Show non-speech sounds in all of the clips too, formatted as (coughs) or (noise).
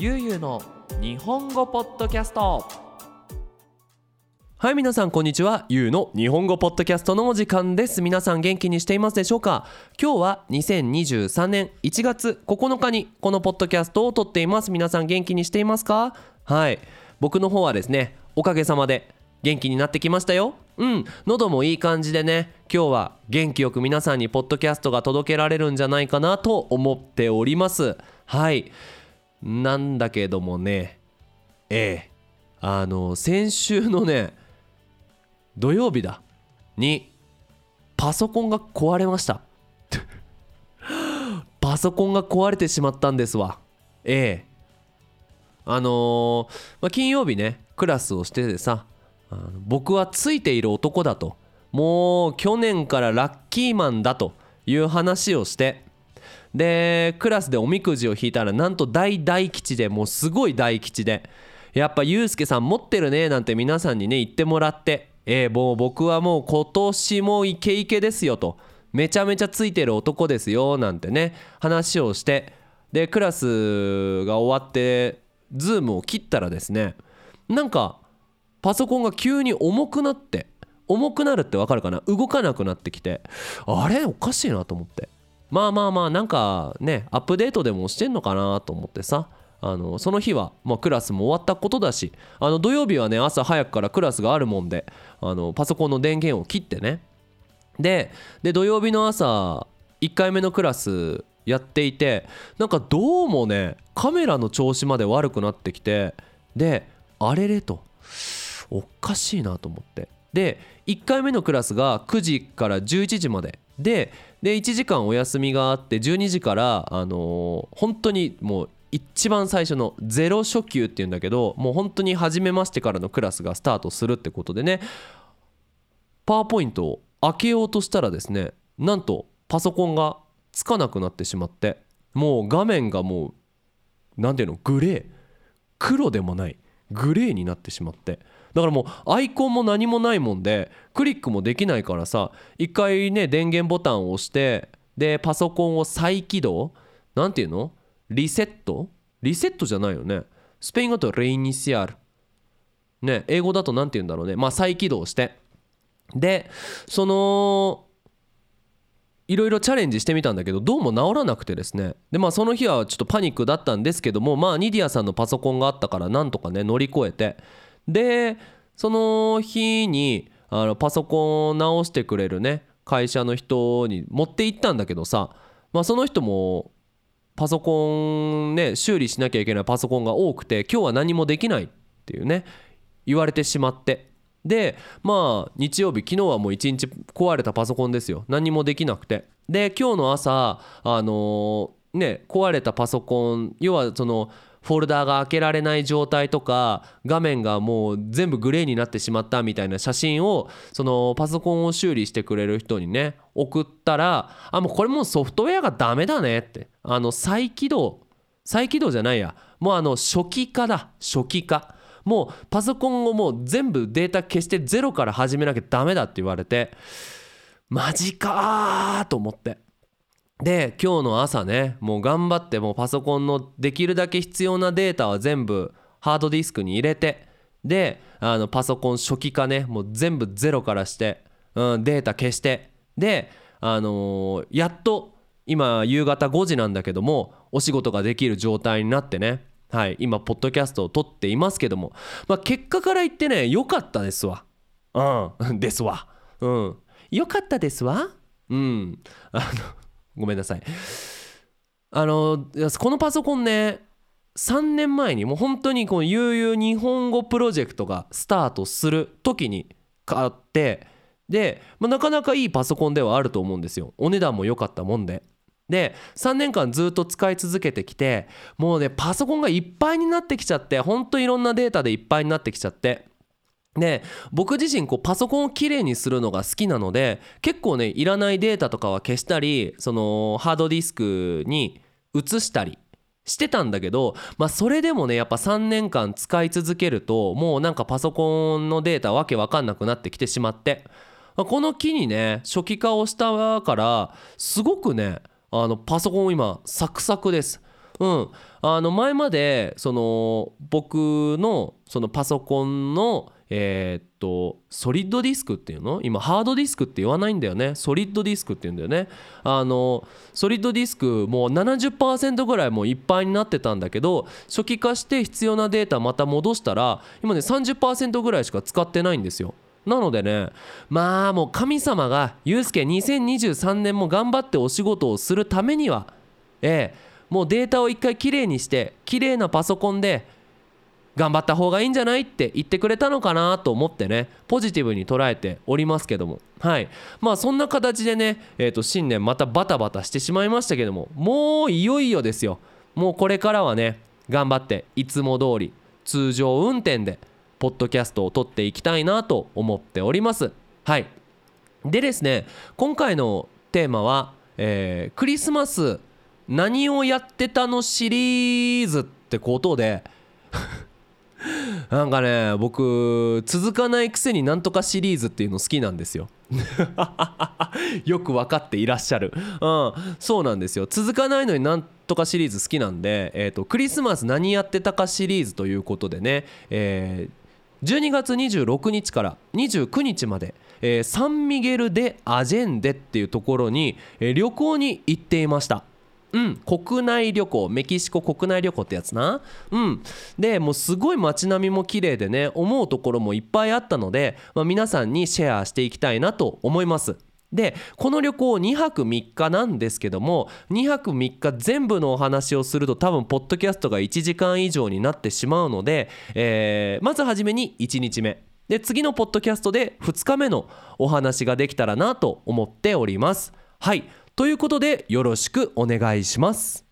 ゆうゆうの日本語ポッドキャスト。はい皆さんこんにちは。ゆうの日本語ポッドキャストのお時間です。皆さん元気にしていますでしょうか？今日は2023年1月9日にこのポッドキャストを撮っています。皆さん元気にしていますか？はい。僕の方はですねおかげさまで元気になってきましたよ。うん。喉もいい感じでね今日は元気よく皆さんにポッドキャストが届けられるんじゃないかなと思っております。はい。なんだけどもねええあの先週のね土曜日だにパソコンが壊れました。(laughs) パソコンが壊れてしまったんですわ。ええ。あのーまあ、金曜日ねクラスをしててさあの僕はついている男だともう去年からラッキーマンだという話をしてでクラスでおみくじを引いたらなんと大大吉でもうすごい大吉で。やっぱユうスケさん持ってるねなんて皆さんにね言ってもらって。えー、もう僕はもう今年もイケイケですよと。めちゃめちゃついてる男ですよなんてね話をして。でクラスが終わってズームを切ったらですねなんかパソコンが急に重くなって。重くなるってわかるかな？動かなくなってきて。あれ？おかしいなと思って。まあまあまあなんかねアップデートでもしてんのかなと思ってさ。あのその日は、まあ、クラスも終わったことだしあの土曜日はね朝早くからクラスがあるもんであのパソコンの電源を切ってね。でで土曜日の朝1回目のクラスやっていてなんかどうもねカメラの調子まで悪くなってきてであれれと。おかしいなと思って。で1回目のクラスが9時から11時まで。でで1時間お休みがあって12時からあのー本当にもう一番最初のゼロ初級っていうんだけどもう本当に初めましてからのクラスがスタートするってことでねパワーポイントを開けようとしたらですねなんとパソコンがつかなくなってしまってもう画面がもう何ていうのグレー。黒でもない。グレーになってしまって。だからもうアイコンも何もないもんでクリックもできないからさ一回ね電源ボタンを押してでパソコンを再起動なんていうの？リセット？リセットじゃないよね。スペイン語だとレイニシアル。ね英語だと何て言うんだろうね。まあ再起動して。でそのいろいろチャレンジしてみたんだけどどうも治らなくてですね。でまあその日はちょっとパニックだったんですけどもまあニディアさんのパソコンがあったからなんとかね乗り越えてでその日にあのパソコンを直してくれるね会社の人に持って行ったんだけどさまあその人もパソコンね修理しなきゃいけないパソコンが多くて今日は何もできないっていうね言われてしまって。でまあ日曜日昨日はもう一日壊れたパソコンですよ。何もできなくて。で今日の朝あのーね壊れたパソコン要はそのフォルダーが開けられない状態とか画面がもう全部グレーになってしまったみたいな写真をそのパソコンを修理してくれる人にね送ったらあもうこれもうソフトウェアがダメだねって。あの再起動。再起動じゃないや。もうあの初期化だ。初期化。もうパソコンをもう全部データ消してゼロから始めなきゃダメだって言われてマジかーと思って。で今日の朝ねもう頑張ってもうパソコンのできるだけ必要なデータは全部ハードディスクに入れてであのパソコン初期化ねもう全部ゼロからして、うん、データ消してであのーやっと今夕方5時なんだけどもお仕事ができる状態になってねはい今ポッドキャストを撮っていますけども、まあ、結果から言ってね良かったですわ。うんですわ。うん。良かったですわ。うん。あのごめんなさい。あのこのパソコンね3年前にもう本当にこの悠々日本語プロジェクトがスタートする時に買ってで、まあ、なかなかいいパソコンではあると思うんですよ。お値段も良かったもんで。で3年間ずっと使い続けてきてもうねパソコンがいっぱいになってきちゃってほんといろんなデータでいっぱいになってきちゃって。で僕自身こうパソコンをきれいにするのが好きなので結構ねいらないデータとかは消したりそのハードディスクに移したりしてたんだけど、まあ、それでもねやっぱ3年間使い続けるともうなんかパソコンのデータわけわかんなくなってきてしまって、まあこの機にね初期化をしたからすごくねあのパソコン今サクサクです。うん、あの前までその僕のそのパソコンのえーっとソリッドディスクっていうの？今ハードディスクって言わないんだよね。ソリッドディスクって言うんだよね。あのソリッドディスクもう70%ぐらいもういっぱいになってたんだけど初期化して必要なデータまた戻したら今ね30%ぐらいしか使ってないんですよ。なのでねまあもう神様がユうスケ2023年も頑張ってお仕事をするためにはええもうデータを一回きれいにしてきれいなパソコンで頑張った方がいいんじゃないって言ってくれたのかなと思ってねポジティブに捉えておりますけども。はい。まあそんな形でね、えー、と新年またバタバタしてしまいましたけどももういよいよですよ。もうこれからはね頑張っていつも通り通常運転でポッドキャストを撮っていきたいなと思っております。はい。でですね今回のテーマは、えークリスマス何をやってたのシリーズってことで (laughs) なんかね僕続かないくせになんとかシリーズっていうの好きなんですよ。(laughs) よく分かっていらっしゃる、うん、そうなんですよ。続かないのになんとかシリーズ好きなんで、えー、とクリスマス何やってたかシリーズということでね、えー12月26日から29日まで、えーサンミゲル・デ・アジェンデっていうところに、えー旅行に行っていました。うん、国内旅行メキシコ国内旅行ってやつな。うん。でもうすごい街並みも綺麗でね思うところもいっぱいあったので、まあ、皆さんにシェアしていきたいなと思います。でこの旅行2泊3日なんですけども2泊3日全部のお話をすると多分ポッドキャストが1時間以上になってしまうので、えーまずはじめに1日目。で次のポッドキャストで2日目のお話ができたらなと思っております。はい。ということでよろしくお願いします。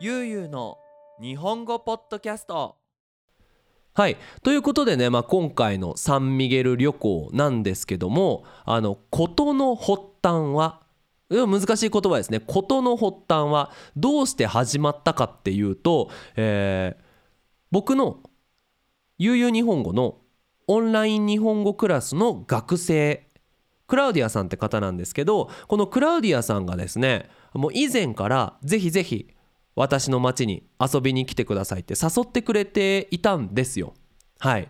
ゆうゆうの日本語ポッドキャスト。はい。ということでね、まあ、今回のサンミゲル旅行なんですけどもあの事の発端はうん難しい言葉ですね。事の発端はどうして始まったかっていうと、えー僕の悠々日本語のオンライン日本語クラスの学生クラウディアさんって方なんですけどこのクラウディアさんがですねもう以前からぜひぜひ私の町に遊びに来てくださいって誘ってくれていたんですよ。はい。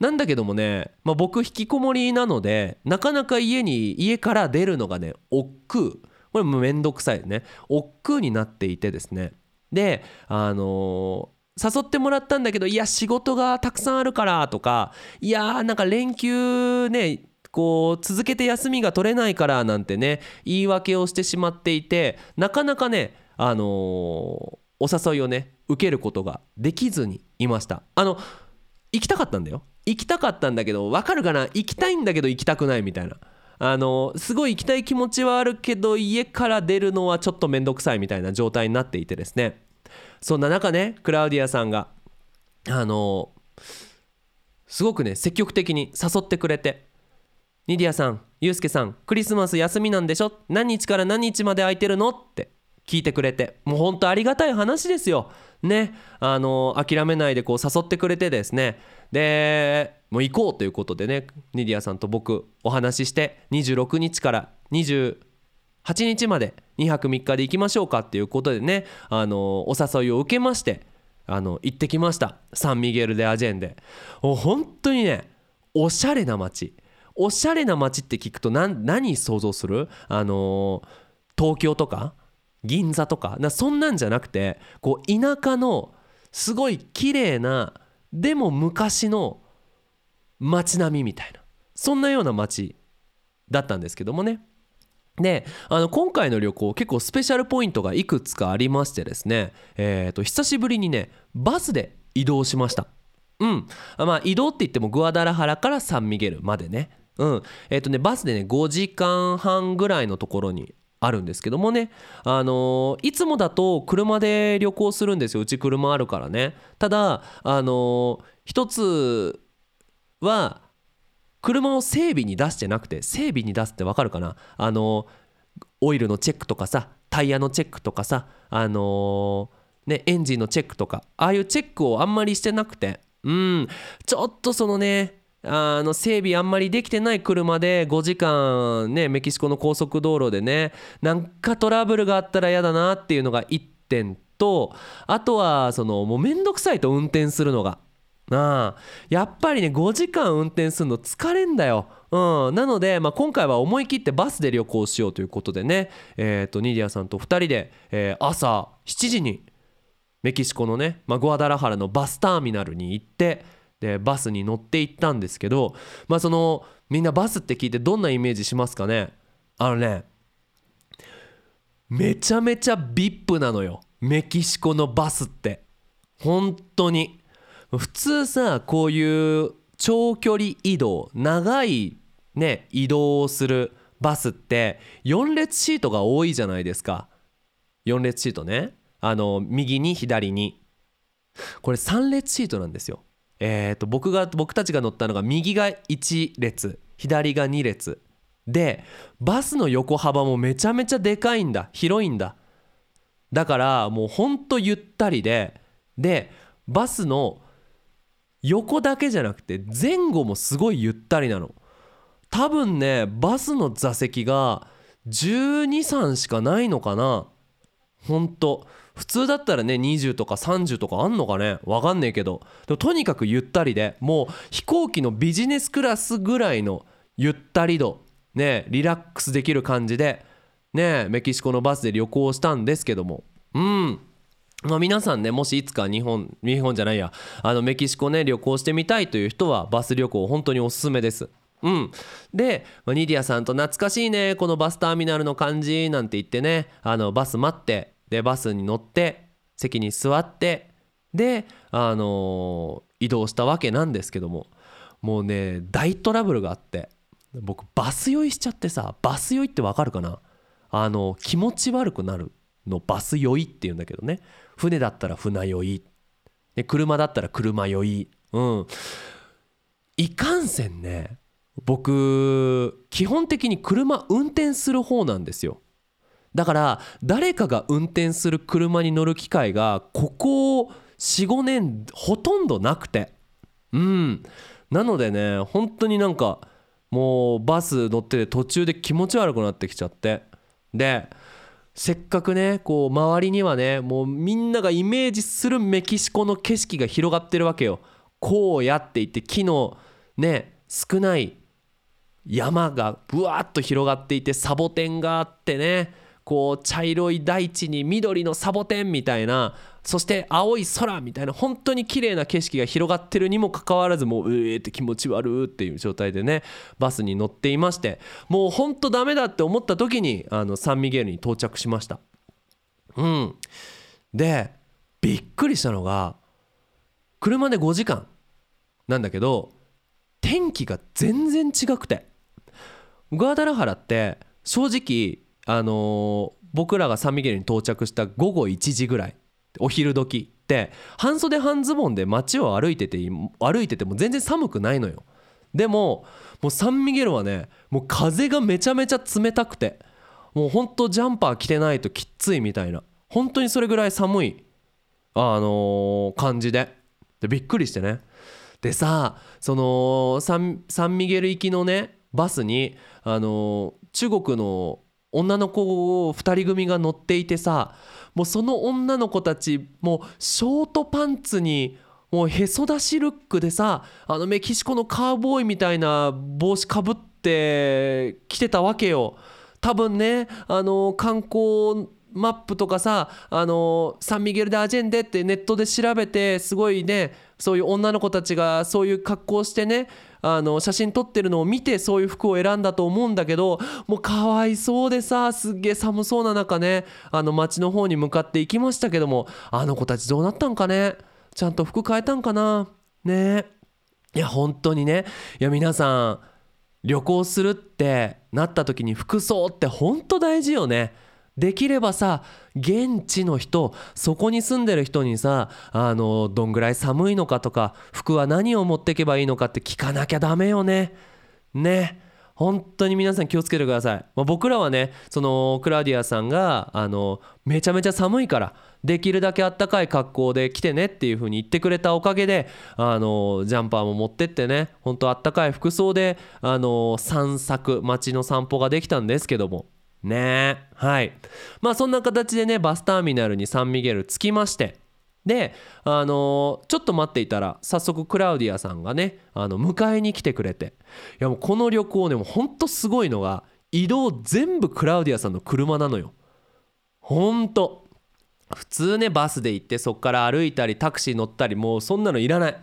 なんだけどもね、まあ、僕引きこもりなのでなかなか家に家から出るのがね億劫。これもうめんどくさいね。億劫になっていてですね。であの誘ってもらったんだけどいや仕事がたくさんあるからとかいやーなんか連休ねこう続けて休みが取れないからなんてね言い訳をしてしまっていてなかなかねあのーお誘いをね受けることができずにいました。あの行きたかったんだよ。行きたかったんだけどわかるかな？行きたいんだけど行きたくないみたいな。あのすごい行きたい気持ちはあるけど家から出るのはちょっと面倒くさいみたいな状態になっていてですね。そんな中ねクラウディアさんがあのすごくね積極的に誘ってくれて「ニディアさんユうスケさんクリスマス休みなんでしょ？何日から何日まで空いてるの?」って聞いてくれてもうほんとありがたい話ですよ。ねあの諦めないでこう誘ってくれてですねでもう行こうということでねニディアさんと僕お話しして26日から8日まで2泊3日で行きましょうかっていうことでねあのお誘いを受けましてあの行ってきました。サンミゲル・デ・アジェンデもう本当にねおしゃれな街。おしゃれな街って聞くと何何想像する？あの東京とか？銀座とか？なそんなんじゃなくてこう田舎のすごい綺麗なでも昔の街並みみたいな。そんなような街だったんですけどもね。であの今回の旅行結構スペシャルポイントがいくつかありましてですね、えー、と久しぶりにねバスで移動しました。うん。まあ移動って言ってもグアダラハラからサンミゲルまでね。うん。えっ、とねバスでね5時間半ぐらいのところにあるんですけどもね。あのーいつもだと車で旅行するんですよ。うち車あるからね。ただあのー一つは車を整備に出してなくて整備に出すってわかるかな？あのオイルのチェックとかさタイヤのチェックとかさあのねエンジンのチェックとかああいうチェックをあんまりしてなくてうんちょっとそのねあの整備あんまりできてない車で5時間ねメキシコの高速道路でねなんかトラブルがあったら嫌だなっていうのが1点とあとはそのもうめんどくさいと運転するのが。あ。やっぱりね5時間運転するの疲れんだよ、うん、なので、まあ、今回は思い切ってバスで旅行しようということでね、えー、とニディアさんと2人で、えー朝7時にメキシコのね、まあ、グアダラハラのバスターミナルに行ってでバスに乗って行ったんですけど、まあ、そのみんなバスって聞いてどんなイメージしますかね？あのねめちゃめちゃ VIP なのよ。メキシコのバスって。本当に。普通さこういう長距離移動長いね移動をするバスって4列シートが多いじゃないですか。4列シートね。あの右に左に。これ3列シートなんですよ。えー、と僕が僕たちが乗ったのが右が1列左が2列。でバスの横幅もめちゃめちゃでかいんだ。広いんだ。だからもうほんとゆったりで。でバスの横だけじゃなくて前後もすごいゆったりなの。多分ねバスの座席が123しかないのかな。ほんと普通だったらね20とか30とかあんのかね。わかんねえけど。でもとにかくゆったりで。もう飛行機のビジネスクラスぐらいのゆったり度。ねリラックスできる感じで。ねメキシコのバスで旅行したんですけども。うん。まあ、皆さんねもしいつか日本日本じゃないやあのメキシコね旅行してみたいという人はバス旅行本当におすすめです。うん、で、まニディアさんと懐かしいねこのバスターミナルの感じなんて言ってねあのバス待ってでバスに乗って席に座ってで、あのー移動したわけなんですけどももうね大トラブルがあって僕バス酔いしちゃってさバス酔いってわかるかな？あの気持ち悪くなる。のバス酔いっていうんだけどね。船だったら船酔い。で車だったら車酔い。うん。いかんせんね僕基本的に車運転する方なんですよ。だから誰かが運転する車に乗る機会がここ45年ほとんどなくて。うん。なのでね本当になんかもうバス乗ってて途中で気持ち悪くなってきちゃって。でせっかくねこう周りにはねもうみんながイメージするメキシコの景色が広がってるわけよ。こうやっていって木のね少ない山がぶわっと広がっていてサボテンがあってね。こう茶色い大地に緑のサボテンみたいなそして青い空みたいな本当に綺麗な景色が広がってるにもかかわらずもううえって気持ち悪いっていう状態でねバスに乗っていましてもう本当ダメだって思った時にあのサンミゲルに到着しました。うん。でびっくりしたのが車で5時間なんだけど天気が全然違くて。グアダラハラって正直あのー僕らがサンミゲルに到着した午後1時ぐらい。お昼時って半袖半ズボンで街を歩いてて歩いてても全然寒くないのよ。でももうサンミゲルはねもう風がめちゃめちゃ冷たくてもうほんとジャンパー着てないときついみたいな本当にそれぐらい寒いあのー感じで。でびっくりしてね。でさそのサンサンミゲル行きのねバスにあのー中国の女の子を2人組が乗っていてさもうその女の子たちもうショートパンツにもうへそ出しルックでさあのメキシコのカウボーイみたいな帽子かぶって来てたわけよ。多分ねあの観光マップとかさあのサンミゲル・でアジェンデってネットで調べてすごいねそういう女の子たちがそういう格好してねあの写真撮ってるのを見てそういう服を選んだと思うんだけどもうかわいそうでさすっげえ寒そうな中ねあの街の方に向かって行きましたけどもあの子たちどうなったんかねちゃんと服変えたんかなね。いや本当にね。いや皆さん旅行するってなった時に服装って本当大事よね。できればさ現地の人そこに住んでる人にさあのどんぐらい寒いのかとか服は何を持ってけばいいのかって聞かなきゃダメよね。ね。本当に皆さん気をつけてください、まあ、僕らはねそのクラディアさんがあのめちゃめちゃ寒いからできるだけあったかい格好で来てねっていう風に言ってくれたおかげであのジャンパーも持ってってね本当あったかい服装であの散策街の散歩ができたんですけども。ね。はい。まあそんな形でねバスターミナルにサンミゲル着きまして。であのちょっと待っていたら早速クラウディアさんがねあの迎えに来てくれて。いやもうこの旅行ねもうほんとすごいのが移動全部クラウディアさんの車なのよ。ほんと。普通ねバスで行ってそっから歩いたりタクシー乗ったりもうそんなのいらない。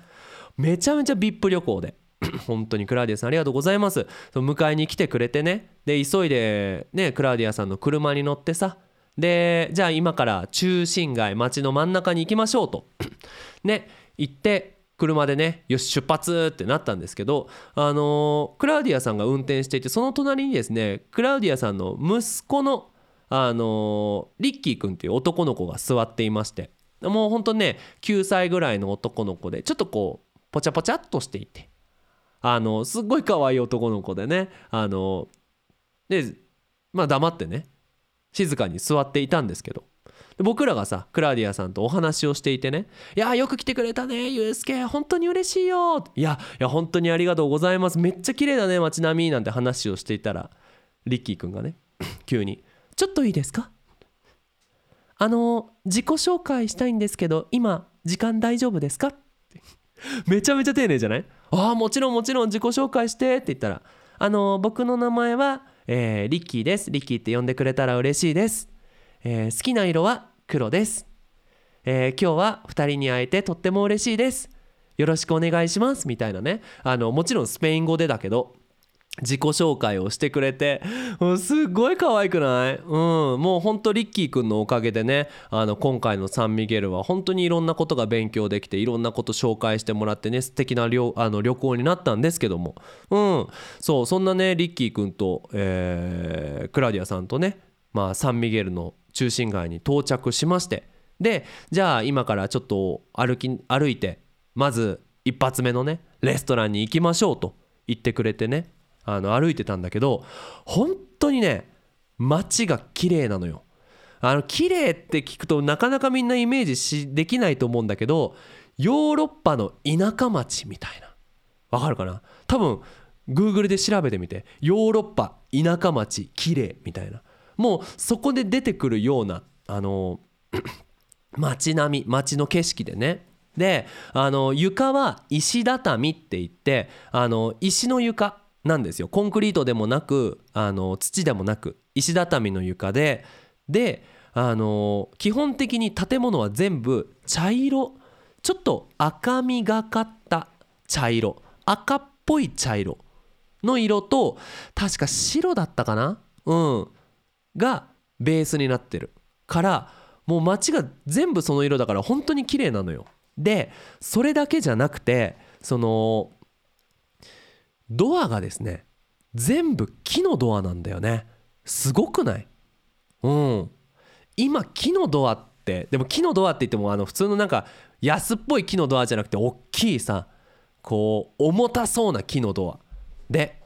めちゃめちゃ VIP 旅行で。(coughs) 本当にクラウディアさんありがとうございます。迎えに来てくれてね。で急いでねクラウディアさんの車に乗ってさ。でじゃあ今から中心街街の真ん中に行きましょうと。(coughs) ね行って車でねよし出発ってなったんですけどあのークラウディアさんが運転していてその隣にですねクラウディアさんの息子のあのーリッキーくんっていう男の子が座っていまして。もうほんとね9歳ぐらいの男の子でちょっとこうポチャポチャっとしていて。あのすっごい可愛い男の子でねあのでまあ黙ってね静かに座っていたんですけど僕らがさクラウディアさんとお話をしていてね「いやよく来てくれたねユうスケ本当に嬉しいよ」いやいや本当にありがとうございますめっちゃ綺麗だね街並み」なんて話をしていたらリッキーくんがね (coughs) 急に「ちょっといいですか?」あの自己紹介したいんですけど今時間大丈夫ですか?」ってめちゃめちゃ丁寧じゃない？ああもちろんもちろん自己紹介してって言ったら「あの僕の名前は、えーリッキーです。リッキーって呼んでくれたら嬉しいです」えー好きな色は黒です、えー今日は2人に会えてとっても嬉しいです。よろしくお願いします。みたいなね。あのもちろんスペイン語でだけど自己紹介をしてくれてうんすっごい可愛くない？うんもうほんとリッキーくんのおかげでねあの今回のサンミゲルは本当にいろんなことが勉強できていろんなこと紹介してもらってね素敵な旅あの旅行になったんですけども。うんそうそんなねリッキーくんと、えークラディアさんとねまあサンミゲルの中心街に到着しまして。でじゃあ今からちょっと歩き歩いてまず一発目のねレストランに行きましょうと言ってくれてね。あの歩いてたんだけど本当にね街が綺麗なのよ。あの綺麗って聞くとなかなかみんなイメージしできないと思うんだけどヨーロッパの田舎町みたいな。わかるかな？多分 Google で調べてみて。ヨーロッパ田舎町綺麗みたいな。もうそこで出てくるようなあの (clears throat) 街並み街の景色でね。であの床は石畳って言ってあの石の床。なんですよ。コンクリートでもなくあの土でもなく石畳の床でであの基本的に建物は全部茶色ちょっと赤みがかった茶色赤っぽい茶色の色と確か白だったかな？うん。がベースになってる。からもう街が全部その色だから本当に綺麗なのよ。でそれだけじゃなくてそのドアがですね全部木のドアなんだよね。すごくない？うん。今木のドアってでも木のドアって言ってもあの普通のなんか安っぽい木のドアじゃなくて大きいさこう重たそうな木のドア。で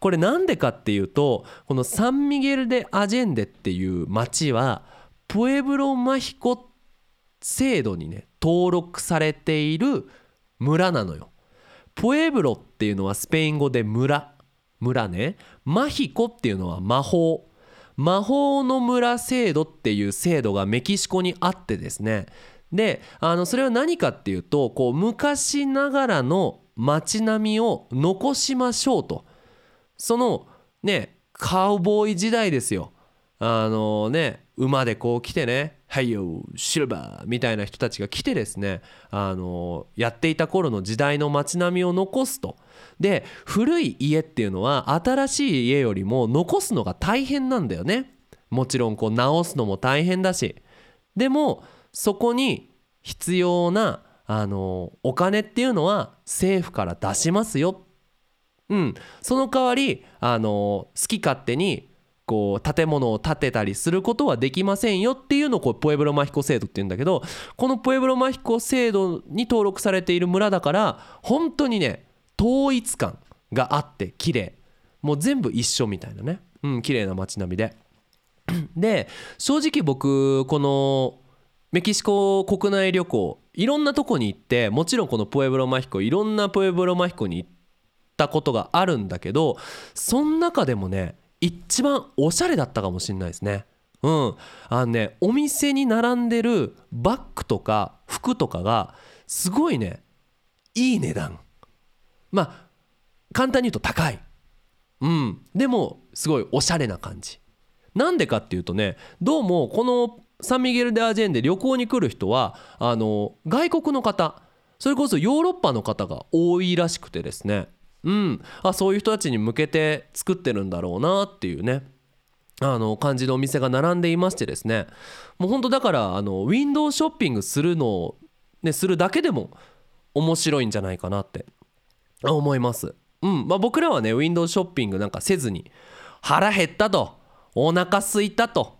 これなんでかっていうとこのサンミゲル・デ・アジェンデっていう町はプエブロ・マヒコ制度にね登録されている村なのよ。プエブロっていうのはスペイン語で村。村ね。マヒコっていうのは魔法。魔法の村制度っていう制度がメキシコにあってですね。であのそれは何かっていうとこう昔ながらの街並みを残しましょうと。そのねカウボーイ時代ですよ。あのね馬でこう来てね「はいよシルバー」みたいな人たちが来てですねあのやっていた頃の時代の街並みを残すと。で古い家っていうのは新しい家よりも残すのが大変なんだよね。もちろんこう直すのも大変だしでもそこに必要なあのお金っていうのは政府から出しますようん、その代わりあの好き勝手にこう建物を建てたりすることはできませんよっていうのをこうポエブロマヒコ制度っていうんだけどこのポエブロマヒコ制度に登録されている村だから本当にね統一感があって綺麗。もう全部一緒みたいなね。うん綺麗な街並みで。(clears throat) で正直僕このメキシコ国内旅行いろんなとこに行ってもちろんこのプエブロマヒコいろんなプエブロマヒコに行ったことがあるんだけどその中でもね一番おしゃれだったかもしれないですね。うん、あのねお店に並んでるバッグとか服とかがすごいねいい値段。まあ簡単に言うと高い。うん。でもすごいおしゃれな感じ。なんでかっていうとねどうもこのサンミゲル・デ・アジェンで旅行に来る人はあの外国の方それこそヨーロッパの方が多いらしくてですね。うん。あそういう人たちに向けて作ってるんだろうなっていうね。あの感じのお店が並んでいましてですね。もう本当だからあのウィンドウショッピングするのを、ね、するだけでも面白いんじゃないかなって。思います。うん。まあ、僕らはねウィンドウショッピングなんかせずに腹減ったと。お腹すいたと。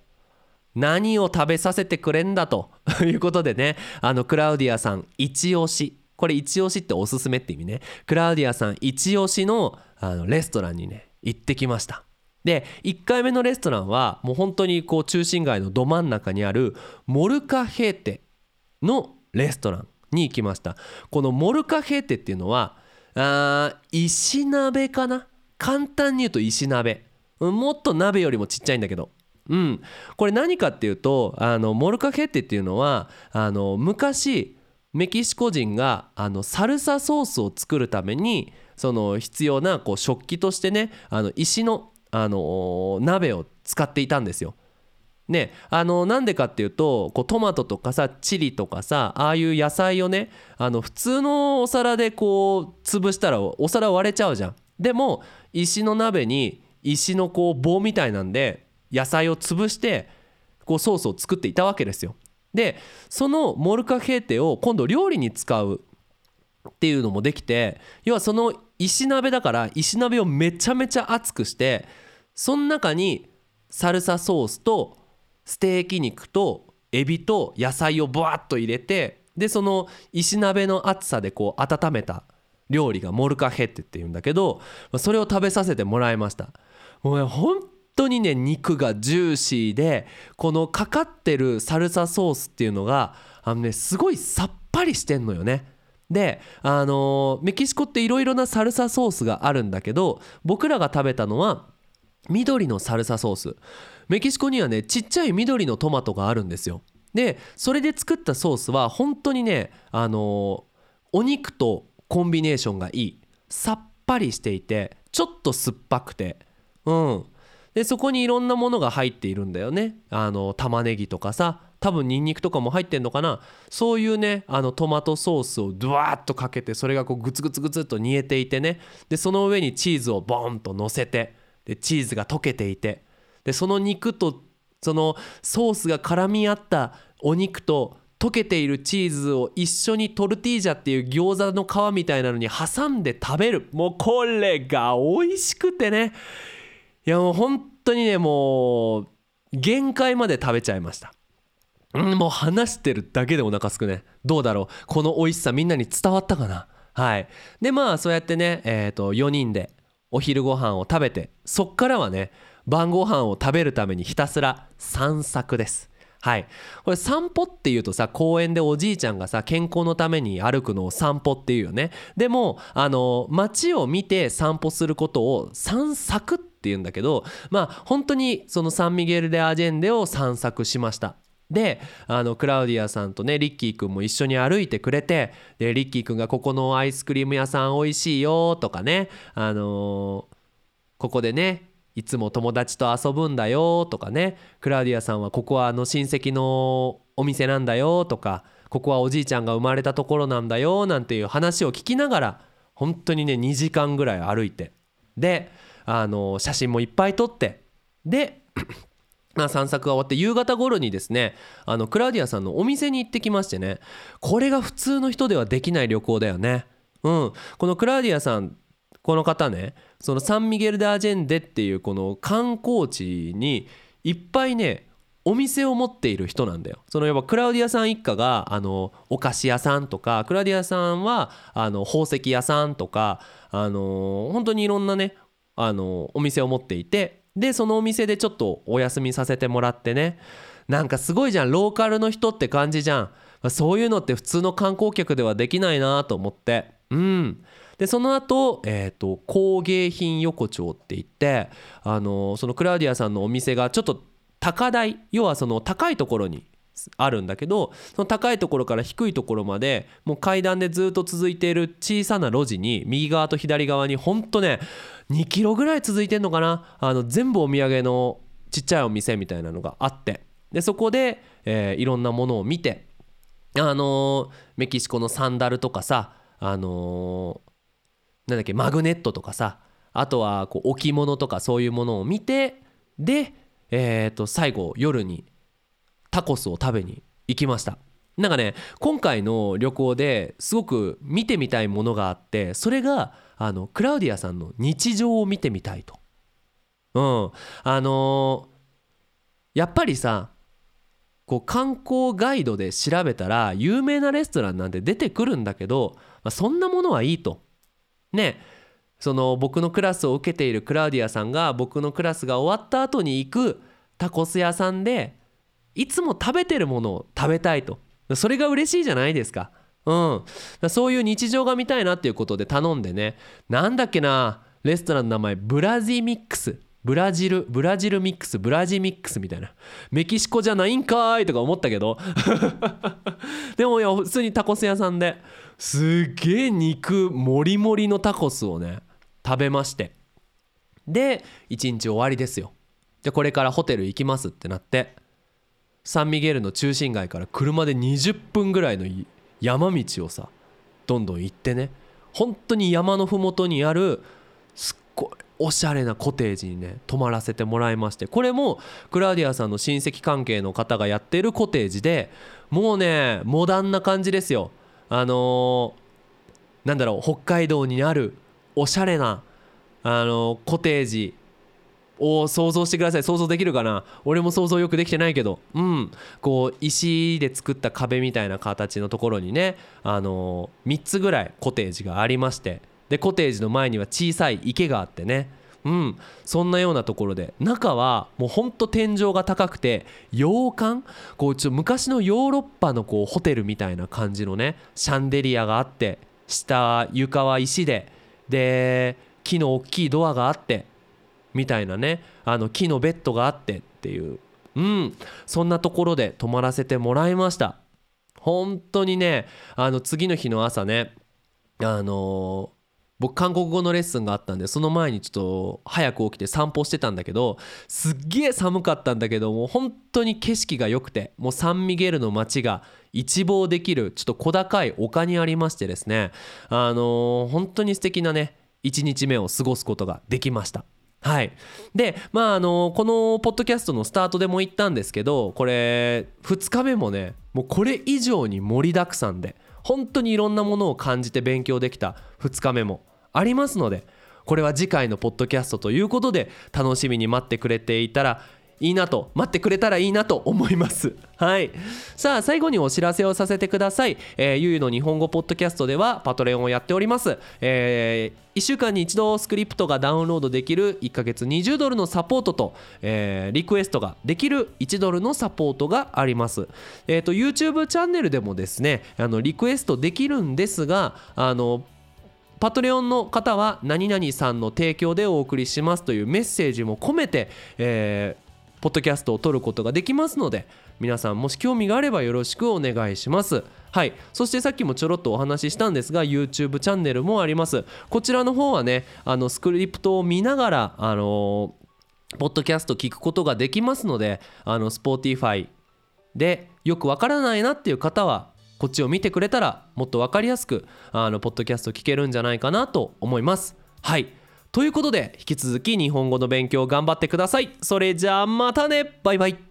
何を食べさせてくれんだと。(laughs) いうことでねあのクラウディアさん一押し。これ一押しっておすすめって意味ね。クラウディアさん一押しのあのレストランにね行ってきました。で1回目のレストランはもう本当にこう中心街のど真ん中にあるモルカヘーテのレストランに行きました。このモルカヘーテっていうのはあ石鍋かな？簡単に言うと石鍋。もっと鍋よりもちっちゃいんだけど。うん。これ何かっていうとあのモルカヘッテっていうのはあの昔メキシコ人があのサルサソースを作るためにその必要なこう食器としてねあの石のあの鍋を使っていたんですよ。ね、あのなんでかっていうとこうトマトとかさチリとかさああいう野菜をねあの普通のお皿でこう潰したらお皿割れちゃうじゃん。でも石の鍋に石のこう棒みたいなんで野菜を潰してこうソースを作っていたわけですよ。でそのモルカヘーテを今度料理に使うっていうのもできて要はその石鍋だから石鍋をめちゃめちゃ熱くしてその中にサルサソースとステーキ肉とエビと野菜をブワッと入れてでその石鍋の熱さでこう温めた料理がモルカヘッテっていうんだけどそれを食べさせてもらいました。もう本当にね肉がジューシーでこのかかってるサルサソースっていうのがあのねすごいさっぱりしてんのよね。であのーメキシコっていろいろなサルサソースがあるんだけど僕らが食べたのは緑のサルサソース。メキシコにはねちっちゃい緑のトマトがあるんですよ。でそれで作ったソースは本当にねあのーお肉とコンビネーションがいい。さっぱりしていてちょっと酸っぱくて。うん。でそこにいろんなものが入っているんだよね。あの玉ねぎとかさ多分ニンニクとかも入ってんのかな。そういうねあのトマトソースをドワーッとかけてそれがこうグツグツグツっと煮えていてね。でその上にチーズをボンと乗せてでチーズが溶けていて。でその肉とそのソースが絡み合ったお肉と溶けているチーズを一緒にトルティージャっていう餃子の皮みたいなのに挟んで食べる。もうこれが美味しくてね。やもう本当にねもう限界まで食べちゃいました。もう話してるだけでお腹すくね。どうだろう。この美味しさみんなに伝わったかな。はい。でまあそうやってねえっ、と4人でお昼ご飯を食べてそっからはね晩ご飯を食べるためにひたすら散策です。はい、これ散歩っていうとさ公園でおじいちゃんがさ健康のために歩くのを散歩っていうよね。でもあの街を見て散歩することを散策ってていうんだけどまあ本当にそのサンミゲル・デ・アジェンデを散策しました。であのクラウディアさんとねリッキーくんも一緒に歩いてくれてでリッキーくんがここのアイスクリーム屋さん美味しいよとかねあのーここでねいつも友達と遊ぶんだよとかねクラウディアさんはここはあの親戚のお店なんだよとかここはおじいちゃんが生まれたところなんだよなんていう話を聞きながら本当にね2時間ぐらい歩いて。であの写真もいっぱい撮ってで、(clears throat) 散策が終わって夕方頃にですねあのクラウディアさんのお店に行ってきましてねこれが普通の人ではできない旅行だよね。うん、このクラウディアさんこの方ねそのサンミゲル・ダ・アジェンデっていうこの観光地にいっぱいねお店を持っている人なんだよ。そのやっぱクラウディアさん一家があのお菓子屋さんとかクラウディアさんはあの宝石屋さんとかあの本当にいろんなねあのお店を持っていてでそのお店でちょっとお休みさせてもらってね。なんかすごいじゃん。ローカルの人って感じじゃん。そういうのって普通の観光客ではできないなと思って。うん。でその後、えー、と工芸品横丁って言ってあのそのクラウディアさんのお店がちょっと高台要はその高いところにあるんだけどその高いところから低いところまでもう階段でずっと続いている小さな路地に右側と左側にほんとね2キロぐらい続いてんのかな？あの全部お土産のちっちゃいお店みたいなのがあって。でそこで、えーいろんなものを見てあのーメキシコのサンダルとかさあのーなんだっけマグネットとかさあとはこう置物とかそういうものを見てで、えー、と最後夜にタコスを食べに行きました。なんかね今回の旅行ですごく見てみたいものがあってそれがあのクラウディアさんの日常を見てみたいと。うん。あのーやっぱりさこう観光ガイドで調べたら有名なレストランなんて出てくるんだけど、まあ、そんなものはいいと。ね。その僕のクラスを受けているクラウディアさんが僕のクラスが終わった後に行くタコス屋さんでいつも食べてるものを食べたいと。それが嬉しいじゃないですか。うん。そういう日常が見たいなっていうことで頼んでね。なんだっけな。レストランの名前。ブラジミックス。ブラジル。ブラジルミックス。ブラジミックスみたいな。メキシコじゃないんかーいとか思ったけど。(laughs) でもいや普通にタコス屋さんで。すっげえ肉もりもりのタコスをね食べまして。で一日終わりですよ。でこれからホテル行きますってなって。サンミゲルの中心街から車で20分ぐらいの山道をさどんどん行ってね。本当に山の麓にあるすっごいおしゃれなコテージにね泊まらせてもらいまして。これもクラウディアさんの親戚関係の方がやってるコテージでもうねモダンな感じですよ。あのーなんだろう北海道にあるおしゃれな、あのーコテージ。を想像してください。想像できるかな？俺も想像よくできてないけど。うん。こう石で作った壁みたいな形のところにねあの3つぐらいコテージがありまして。でコテージの前には小さい池があってね。うん。そんなようなところで。中はもうほんと天井が高くて洋館？こうちょ昔のヨーロッパのこうホテルみたいな感じのねシャンデリアがあって下床は石で。で木の大きいドアがあって。みたいなねあの木のベッドがあってっていう。うん。そんなところで泊まらせてもらいました。本当にねあの次の日の朝ねあのー僕韓国語のレッスンがあったんでその前にちょっと早く起きて散歩してたんだけどすっげえ寒かったんだけどもう本当に景色が良くてもうサンミゲルの街が一望できるちょっと小高い丘にありましてですねあのー本当に素敵なね1日目を過ごすことができました。はい、でまああのこのポッドキャストのスタートでも言ったんですけどこれ2日目もねもうこれ以上に盛りだくさんで本当にいろんなものを感じて勉強できた2日目もありますのでこれは次回のポッドキャストということで楽しみに待ってくれていたらいいなと待ってくれたらいいなと思います。(laughs) はい。さあ最後にお知らせをさせてください、えー、ゆゆの日本語ポッドキャストではパトレオンをやっております、え1週間に一度スクリプトがダウンロードできる1ヶ月20ドルのサポートと、えーリクエストができる1ドルのサポートがあります。えっ、と YouTube チャンネルでもですねあのリクエストできるんですがあのパトレオンの方は何々さんの提供でお送りしますというメッセージも込めて、えーポッドキャストを撮ることができますので皆さんもし興味があればよろしくお願いします。はい。そしてさっきもちょろっとお話ししたんですが YouTube チャンネルもあります。こちらの方はねあのスクリプトを見ながらあのーポッドキャスト聞くことができますのであの Spotify でよくわからないなっていう方はこっちを見てくれたらもっとわかりやすくあのポッドキャスト聞けるんじゃないかなと思います。はい。ということで引き続き日本語の勉強頑張ってください。それじゃあまたね。バイバイ。